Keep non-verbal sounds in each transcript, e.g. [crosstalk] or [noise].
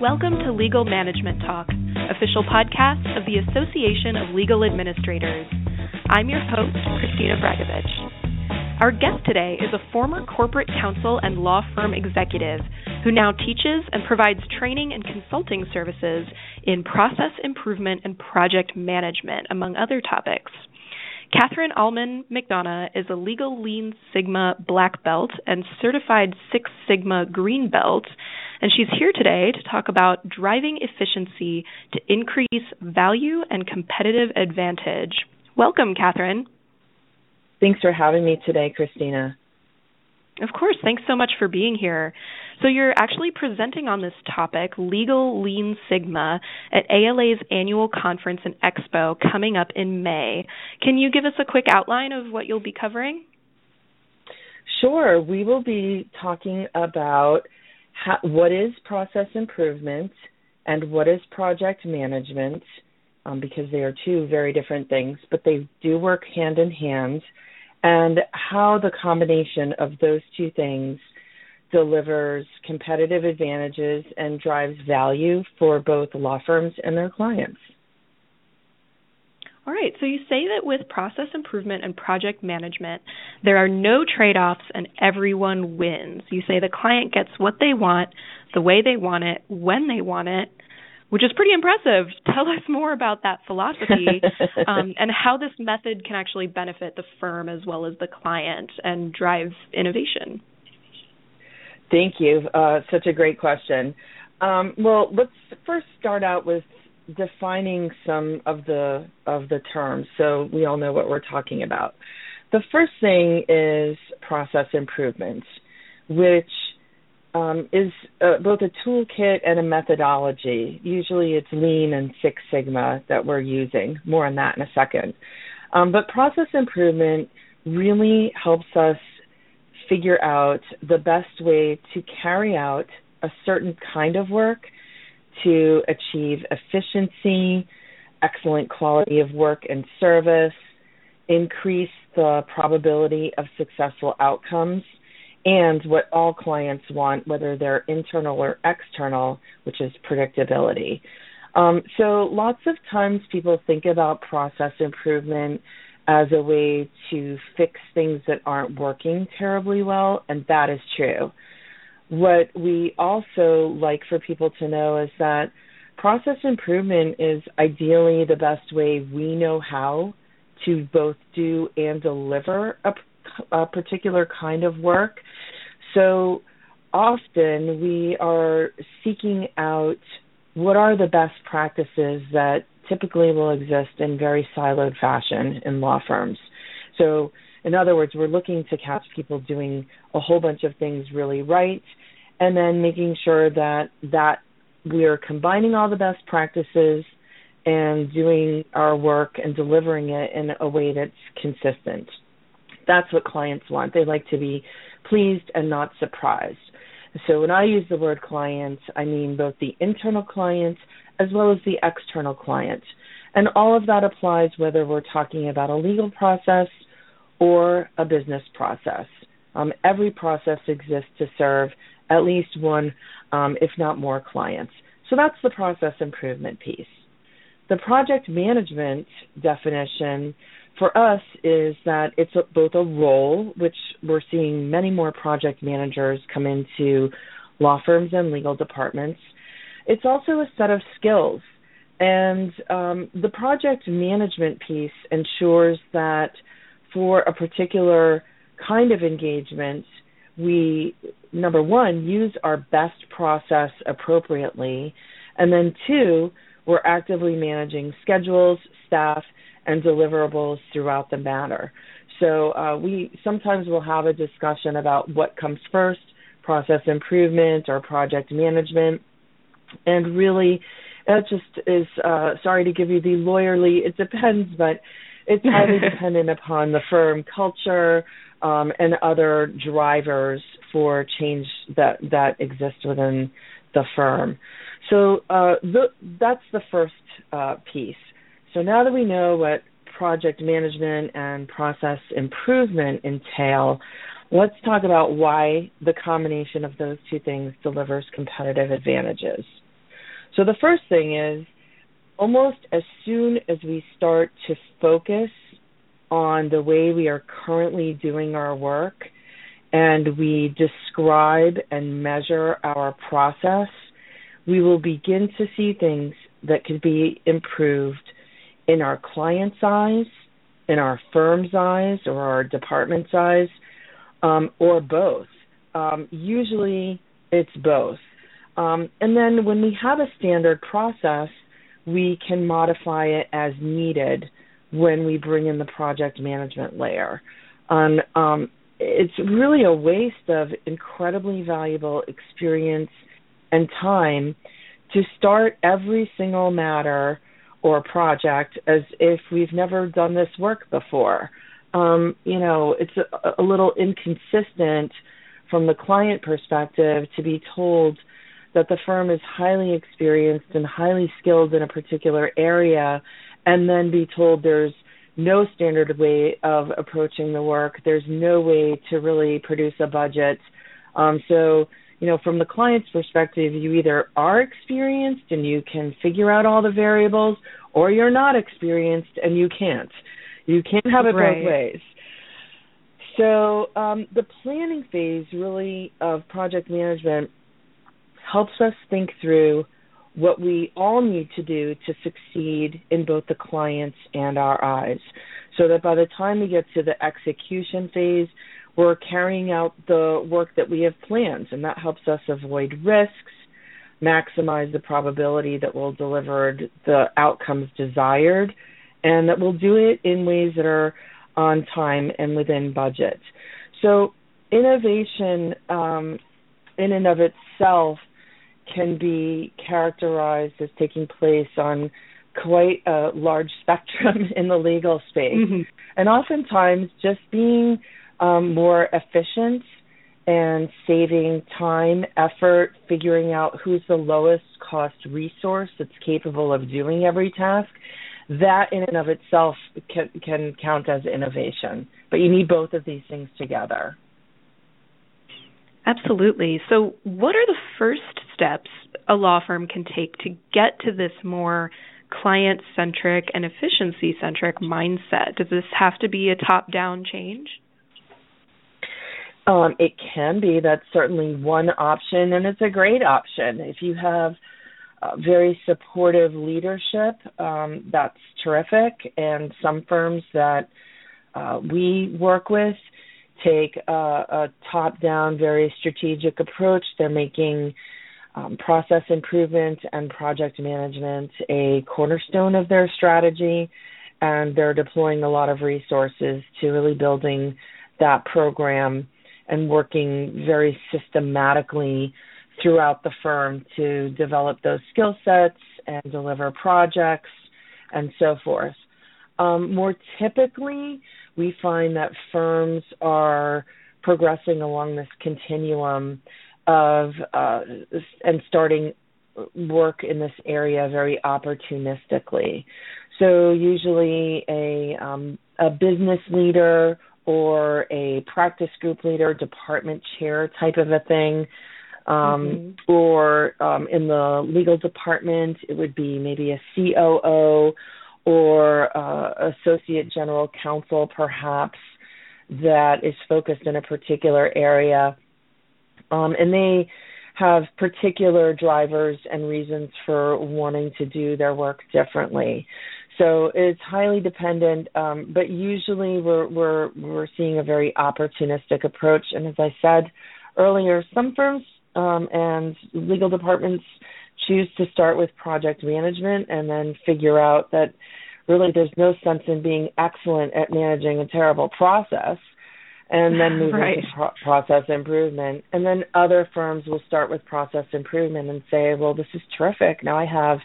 Welcome to Legal Management Talk, official podcast of the Association of Legal Administrators. I'm your host, Christina Bragovich. Our guest today is a former corporate counsel and law firm executive who now teaches and provides training and consulting services in process improvement and project management, among other topics. Catherine Alman MacDonagh is a legal Lean Sigma black belt and certified Six Sigma green belt, and she's here today to talk about driving efficiency to increase value and competitive advantage. Welcome, Catherine. Thanks for having me today, Christina. Of course. Thanks so much for being here. So, you're actually presenting on this topic, Legal Lean Sigma, at ALA's annual conference and expo coming up in May. Can you give us a quick outline of what you'll be covering? Sure. We will be talking about how, what is process improvement and what is project management, um, because they are two very different things, but they do work hand in hand and how the combination of those two things delivers competitive advantages and drives value for both law firms and their clients. All right, so you say that with process improvement and project management, there are no trade offs and everyone wins. You say the client gets what they want, the way they want it, when they want it, which is pretty impressive. [laughs] Tell us more about that philosophy [laughs] um, and how this method can actually benefit the firm as well as the client and drive innovation. Thank you. Uh, such a great question. Um, well, let's first start out with defining some of the of the terms so we all know what we're talking about. The first thing is process improvement, which um, is uh, both a toolkit and a methodology. Usually it's Lean and Six Sigma that we're using. More on that in a second. Um, but process improvement really helps us figure out the best way to carry out a certain kind of work to achieve efficiency, excellent quality of work and service, increase the probability of successful outcomes and what all clients want, whether they're internal or external, which is predictability. Um, so lots of times people think about process improvement as a way to fix things that aren't working terribly well, and that is true. What we also like for people to know is that process improvement is ideally the best way we know how to both do and deliver a a particular kind of work. So often we are seeking out what are the best practices that typically will exist in very siloed fashion in law firms. So, in other words, we're looking to catch people doing a whole bunch of things really right and then making sure that that we are combining all the best practices and doing our work and delivering it in a way that's consistent that's what clients want. They like to be pleased and not surprised. So when I use the word client, I mean both the internal client as well as the external client. And all of that applies whether we're talking about a legal process or a business process. Um, every process exists to serve at least one, um, if not more, clients. So that's the process improvement piece. The project management definition for us is that it's a, both a role, which we're seeing many more project managers come into law firms and legal departments. It's also a set of skills. And um, the project management piece ensures that for a particular kind of engagement, we, number one, use our best process appropriately. And then, two, we're actively managing schedules, staff, and deliverables throughout the matter. So uh, we sometimes will have a discussion about what comes first, process improvement or project management, and really that just is uh, sorry to give you the lawyerly. It depends, but it's highly [laughs] dependent upon the firm culture um, and other drivers for change that that exist within the firm. So uh, the, that's the first uh, piece. So now that we know what project management and process improvement entail, let's talk about why the combination of those two things delivers competitive advantages. So the first thing is almost as soon as we start to focus on the way we are currently doing our work and we describe and measure our process, we will begin to see things that could be improved in our client's eyes, in our firm's eyes, or our department's eyes, um, or both. Um, usually it's both. Um, and then when we have a standard process, we can modify it as needed when we bring in the project management layer. Um, um, it's really a waste of incredibly valuable experience and time to start every single matter or project as if we've never done this work before. Um, you know, it's a, a little inconsistent from the client perspective to be told that the firm is highly experienced and highly skilled in a particular area and then be told there's no standard way of approaching the work. There's no way to really produce a budget. Um, so, you know, from the client's perspective, you either are experienced and you can figure out all the variables, or you're not experienced and you can't. You can't have it right. both ways. So, um, the planning phase really of project management helps us think through what we all need to do to succeed in both the clients and our eyes so that by the time we get to the execution phase we're carrying out the work that we have planned and that helps us avoid risks maximize the probability that we'll deliver the outcomes desired and that we'll do it in ways that are on time and within budget. So innovation um, in and of itself can be characterized as taking place on quite a large spectrum [laughs] in the legal space. Mm-hmm. And oftentimes, just being um, more efficient and saving time, effort, figuring out who's the lowest cost resource that's capable of doing every task, that in and of itself can, can count as innovation. But you need both of these things together. Absolutely. So, what are the first steps a law firm can take to get to this more client centric and efficiency centric mindset? Does this have to be a top down change? Um, it can be. That's certainly one option, and it's a great option. If you have uh, very supportive leadership, um, that's terrific. And some firms that uh, we work with take a, a top down, very strategic approach. They're making um, process improvement and project management a cornerstone of their strategy, and they're deploying a lot of resources to really building that program and working very systematically throughout the firm to develop those skill sets and deliver projects and so forth. Um, more typically, we find that firms are progressing along this continuum of uh, and starting work in this area very opportunistically. So usually a um, a business leader or a practice group leader, department chair type of a thing, um, mm-hmm. or um, in the legal department, it would be maybe a COO or uh, associate general counsel, perhaps, that is focused in a particular area. Um, and they have particular drivers and reasons for wanting to do their work differently. So it's highly dependent, um, but usually we're we're we're seeing a very opportunistic approach. And as I said earlier, some firms um, and legal departments choose to start with project management and then figure out that really there's no sense in being excellent at managing a terrible process and then [laughs] move right. into pro- process improvement. And then other firms will start with process improvement and say, well, this is terrific. Now I have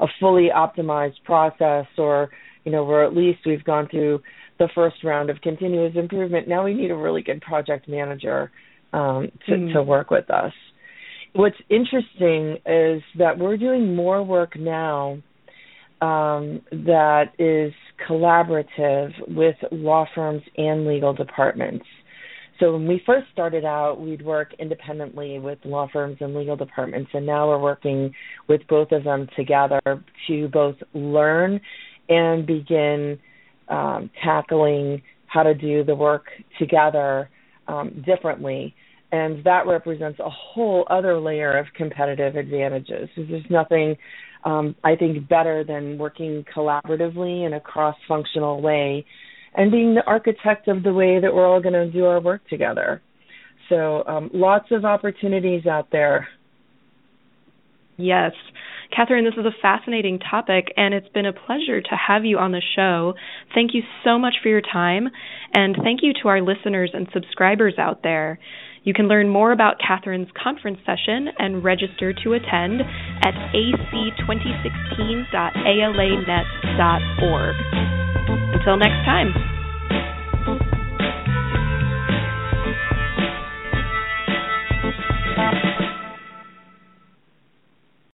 a fully optimized process or, you know, or at least we've gone through the first round of continuous improvement. Now we need a really good project manager um, to, mm. to work with us what's interesting is that we're doing more work now um, that is collaborative with law firms and legal departments. So when we first started out, we'd work independently with law firms and legal departments, and now we're working with both of them together to both learn and begin um, tackling how to do the work together um, differently. And that represents a whole other layer of competitive advantages. There's nothing, um, I think, better than working collaboratively in a cross functional way and being the architect of the way that we're all going to do our work together. So um, lots of opportunities out there. Yes. Catherine, this is a fascinating topic, and it's been a pleasure to have you on the show. Thank you so much for your time, and thank you to our listeners and subscribers out there. You can learn more about Catherine's conference session and register to attend at ac2016.alanet.org. Until next time.